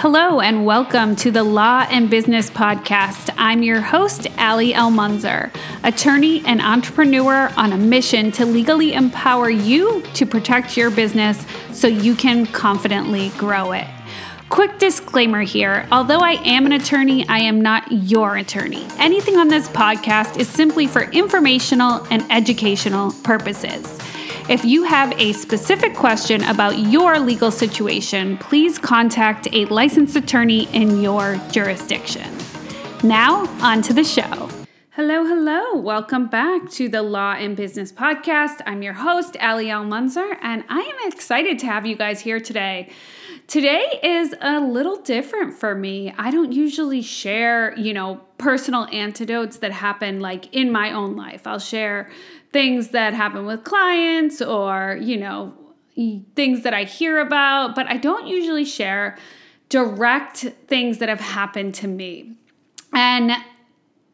Hello, and welcome to the Law and Business Podcast. I'm your host, Allie El Munzer, attorney and entrepreneur on a mission to legally empower you to protect your business so you can confidently grow it. Quick disclaimer here although I am an attorney, I am not your attorney. Anything on this podcast is simply for informational and educational purposes. If you have a specific question about your legal situation, please contact a licensed attorney in your jurisdiction. Now, on to the show. Hello, hello. Welcome back to the Law and Business Podcast. I'm your host, Allie El Munzer, and I am excited to have you guys here today. Today is a little different for me. I don't usually share, you know, personal antidotes that happen like in my own life. I'll share things that happen with clients or, you know, things that I hear about, but I don't usually share direct things that have happened to me. And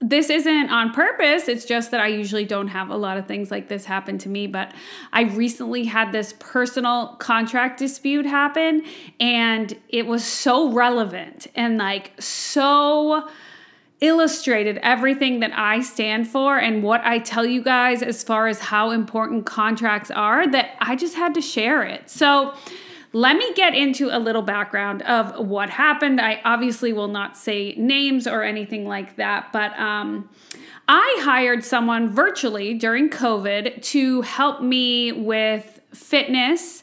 this isn't on purpose. It's just that I usually don't have a lot of things like this happen to me. But I recently had this personal contract dispute happen, and it was so relevant and like so illustrated everything that I stand for and what I tell you guys as far as how important contracts are that I just had to share it. So, let me get into a little background of what happened. I obviously will not say names or anything like that, but um, I hired someone virtually during COVID to help me with fitness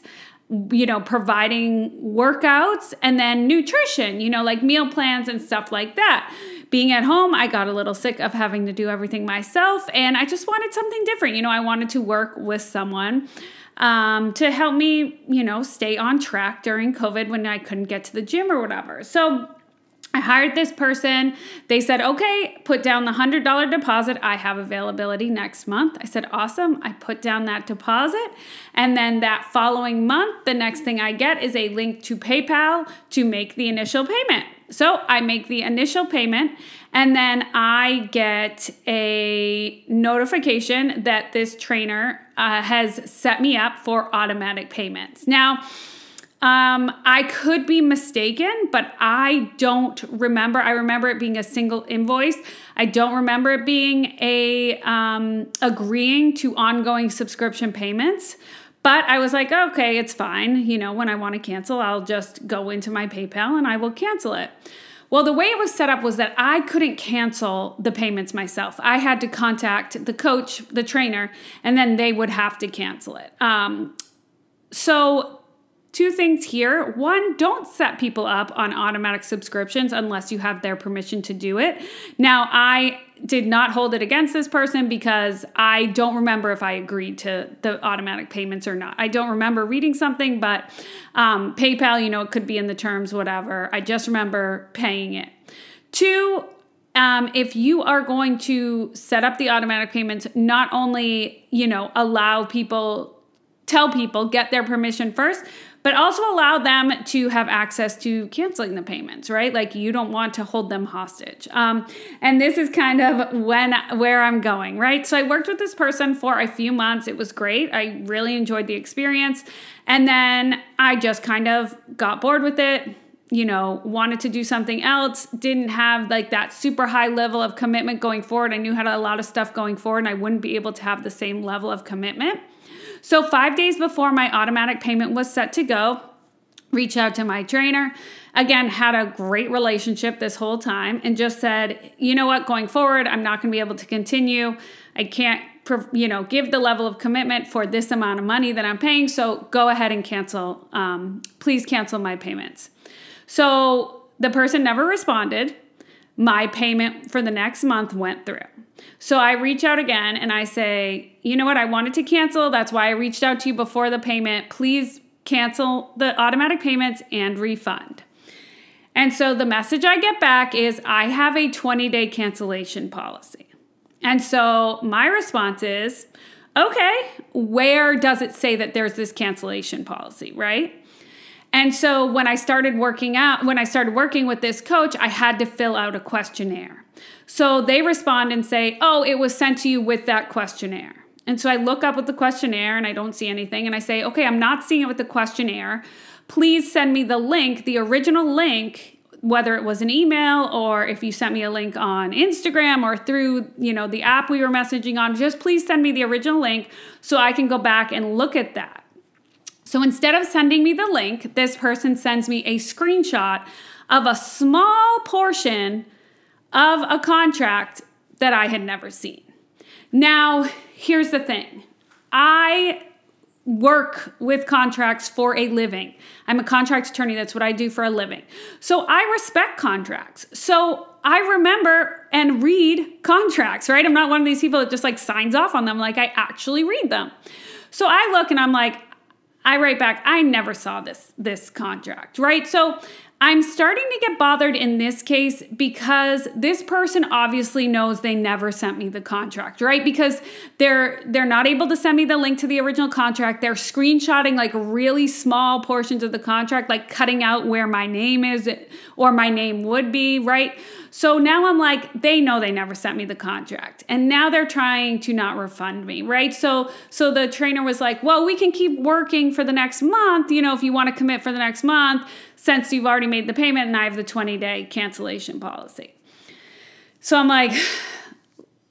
you know, providing workouts and then nutrition, you know, like meal plans and stuff like that. Being at home, I got a little sick of having to do everything myself and I just wanted something different. You know, I wanted to work with someone um, to help me, you know, stay on track during COVID when I couldn't get to the gym or whatever. So I hired this person. They said, okay, put down the $100 deposit. I have availability next month. I said, awesome. I put down that deposit. And then that following month, the next thing I get is a link to PayPal to make the initial payment. So I make the initial payment and then I get a notification that this trainer uh, has set me up for automatic payments. Now, um, I could be mistaken, but I don't remember. I remember it being a single invoice. I don't remember it being a um, agreeing to ongoing subscription payments. But I was like, okay, it's fine. You know, when I want to cancel, I'll just go into my PayPal and I will cancel it. Well, the way it was set up was that I couldn't cancel the payments myself. I had to contact the coach, the trainer, and then they would have to cancel it. Um, so Two things here. One, don't set people up on automatic subscriptions unless you have their permission to do it. Now, I did not hold it against this person because I don't remember if I agreed to the automatic payments or not. I don't remember reading something, but um, PayPal, you know, it could be in the terms, whatever. I just remember paying it. Two, um, if you are going to set up the automatic payments, not only, you know, allow people, tell people, get their permission first, but also allow them to have access to canceling the payments, right? Like you don't want to hold them hostage. Um, and this is kind of when where I'm going, right? So I worked with this person for a few months. It was great. I really enjoyed the experience. And then I just kind of got bored with it you know, wanted to do something else, didn't have like that super high level of commitment going forward. I knew had a lot of stuff going forward and I wouldn't be able to have the same level of commitment. So, five days before my automatic payment was set to go, reach out to my trainer. Again, had a great relationship this whole time and just said, you know what, going forward, I'm not going to be able to continue. I can't, you know, give the level of commitment for this amount of money that I'm paying. So go ahead and cancel. Um, please cancel my payments. So the person never responded. My payment for the next month went through. So I reach out again and I say, you know what, I wanted to cancel. That's why I reached out to you before the payment. Please cancel the automatic payments and refund. And so the message I get back is, I have a 20 day cancellation policy. And so my response is, okay, where does it say that there's this cancellation policy, right? And so when I started working out, when I started working with this coach, I had to fill out a questionnaire. So they respond and say, Oh, it was sent to you with that questionnaire. And so I look up with the questionnaire and I don't see anything. And I say, Okay, I'm not seeing it with the questionnaire. please send me the link, the original link whether it was an email or if you sent me a link on Instagram or through, you know, the app we were messaging on, just please send me the original link so I can go back and look at that. So instead of sending me the link, this person sends me a screenshot of a small portion of a contract that I had never seen. Now, here's the thing. I work with contracts for a living. I'm a contract attorney. That's what I do for a living. So I respect contracts. So I remember and read contracts, right? I'm not one of these people that just like signs off on them. Like I actually read them. So I look and I'm like, I write back, I never saw this this contract, right? So I'm starting to get bothered in this case because this person obviously knows they never sent me the contract, right? Because they're they're not able to send me the link to the original contract. They're screenshotting like really small portions of the contract, like cutting out where my name is or my name would be, right? So now I'm like, they know they never sent me the contract. And now they're trying to not refund me, right? So so the trainer was like, "Well, we can keep working for the next month, you know, if you want to commit for the next month, since you've already made the payment and I have the 20-day cancellation policy." So I'm like,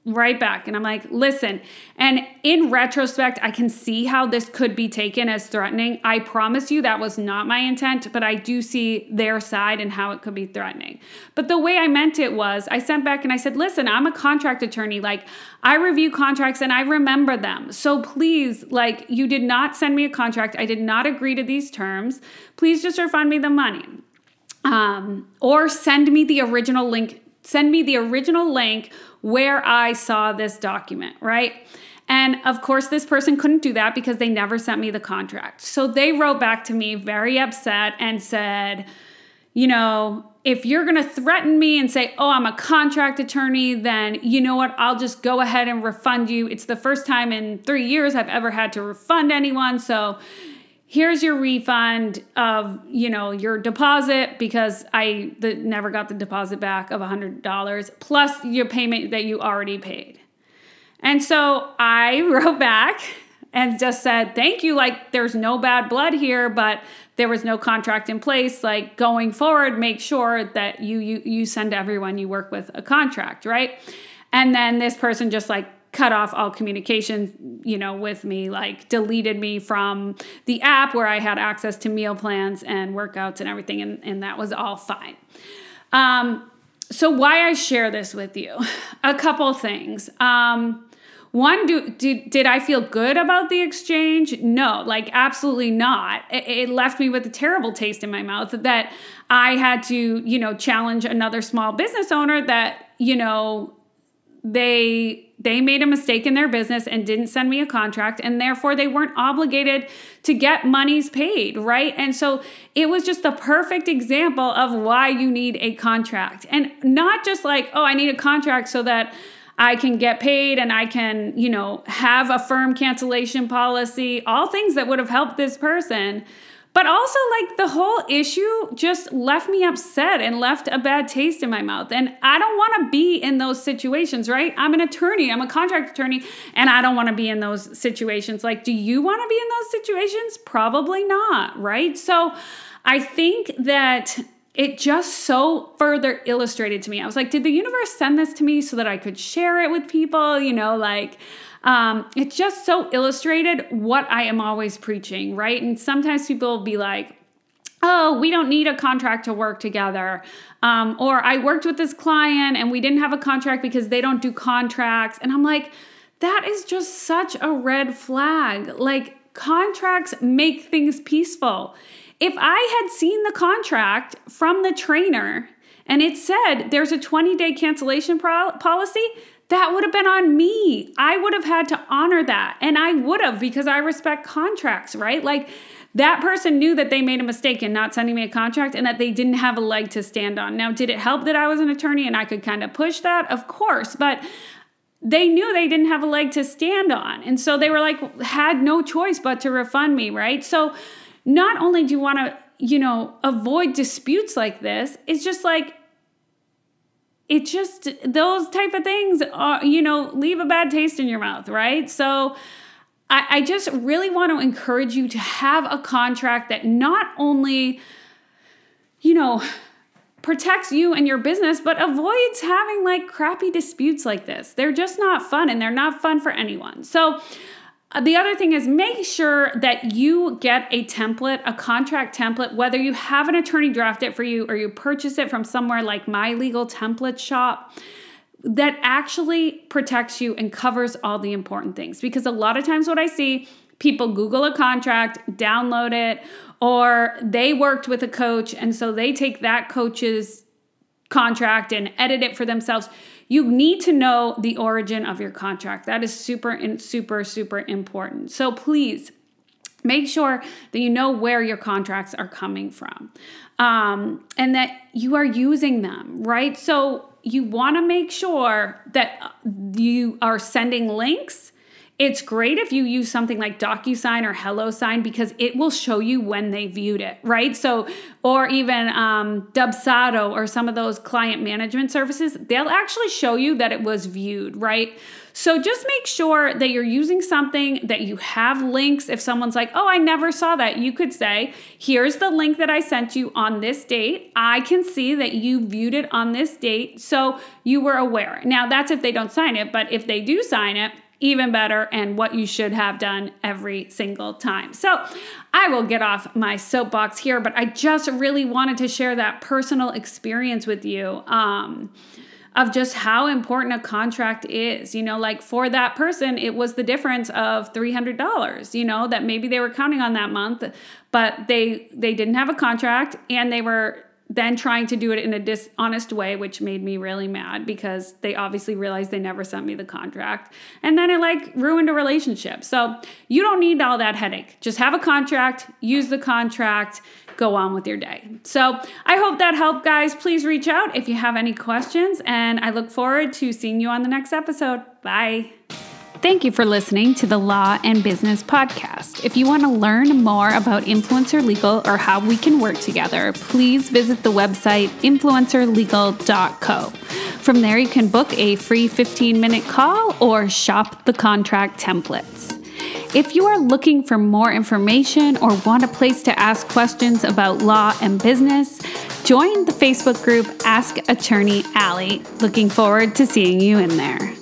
right back. And I'm like, listen. And in retrospect, I can see how this could be taken as threatening. I promise you that was not my intent, but I do see their side and how it could be threatening. But the way I meant it was I sent back and I said, listen, I'm a contract attorney. Like, I review contracts and I remember them. So please, like, you did not send me a contract. I did not agree to these terms. Please just refund me the money. Um, or send me the original link. Send me the original link where I saw this document, right? And of course, this person couldn't do that because they never sent me the contract. So they wrote back to me very upset and said, you know, if you're going to threaten me and say, oh, I'm a contract attorney, then you know what? I'll just go ahead and refund you. It's the first time in three years I've ever had to refund anyone. So here's your refund of you know your deposit because i the, never got the deposit back of $100 plus your payment that you already paid. And so i wrote back and just said thank you like there's no bad blood here but there was no contract in place. Like going forward make sure that you you, you send everyone you work with a contract right? And then this person just like cut off all communication, you know, with me, like deleted me from the app where I had access to meal plans and workouts and everything, and, and that was all fine. Um, so why I share this with you? A couple things. Um, one, do, did, did I feel good about the exchange? No, like absolutely not. It, it left me with a terrible taste in my mouth that I had to, you know, challenge another small business owner that, you know, they they made a mistake in their business and didn't send me a contract and therefore they weren't obligated to get monies paid right and so it was just the perfect example of why you need a contract and not just like oh i need a contract so that I can get paid and I can, you know, have a firm cancellation policy, all things that would have helped this person. But also, like, the whole issue just left me upset and left a bad taste in my mouth. And I don't want to be in those situations, right? I'm an attorney, I'm a contract attorney, and I don't want to be in those situations. Like, do you want to be in those situations? Probably not, right? So I think that it just so further illustrated to me. I was like, did the universe send this to me so that I could share it with people? You know, like, um, it just so illustrated what I am always preaching, right? And sometimes people will be like, oh, we don't need a contract to work together. Um, or I worked with this client and we didn't have a contract because they don't do contracts. And I'm like, that is just such a red flag. Like, contracts make things peaceful. If I had seen the contract from the trainer and it said there's a 20 day cancellation pro- policy, that would have been on me. I would have had to honor that. And I would have because I respect contracts, right? Like that person knew that they made a mistake in not sending me a contract and that they didn't have a leg to stand on. Now, did it help that I was an attorney and I could kind of push that? Of course. But they knew they didn't have a leg to stand on. And so they were like, had no choice but to refund me, right? So not only do you want to, you know, avoid disputes like this, it's just like, it just those type of things are you know leave a bad taste in your mouth right so I, I just really want to encourage you to have a contract that not only, you know, protects you and your business, but avoids having like crappy disputes like this. They're just not fun and they're not fun for anyone. So, the other thing is make sure that you get a template, a contract template, whether you have an attorney draft it for you or you purchase it from somewhere like My Legal Template Shop that actually protects you and covers all the important things. Because a lot of times, what I see, people Google a contract, download it, or they worked with a coach and so they take that coach's contract and edit it for themselves. You need to know the origin of your contract. That is super super, super important. So please make sure that you know where your contracts are coming from um, and that you are using them, right? So you want to make sure that you are sending links it's great if you use something like DocuSign or HelloSign because it will show you when they viewed it, right? So, or even um, Dubsado or some of those client management services, they'll actually show you that it was viewed, right? So just make sure that you're using something that you have links. If someone's like, oh, I never saw that, you could say, here's the link that I sent you on this date. I can see that you viewed it on this date. So you were aware. Now, that's if they don't sign it, but if they do sign it, even better and what you should have done every single time. So, I will get off my soapbox here, but I just really wanted to share that personal experience with you. Um, of just how important a contract is. You know, like for that person, it was the difference of $300, you know, that maybe they were counting on that month, but they they didn't have a contract and they were then trying to do it in a dishonest way, which made me really mad because they obviously realized they never sent me the contract. And then it like ruined a relationship. So you don't need all that headache. Just have a contract, use the contract, go on with your day. So I hope that helped, guys. Please reach out if you have any questions, and I look forward to seeing you on the next episode. Bye. Thank you for listening to the Law and Business Podcast. If you want to learn more about Influencer Legal or how we can work together, please visit the website influencerlegal.co. From there, you can book a free 15 minute call or shop the contract templates. If you are looking for more information or want a place to ask questions about law and business, join the Facebook group Ask Attorney Allie. Looking forward to seeing you in there.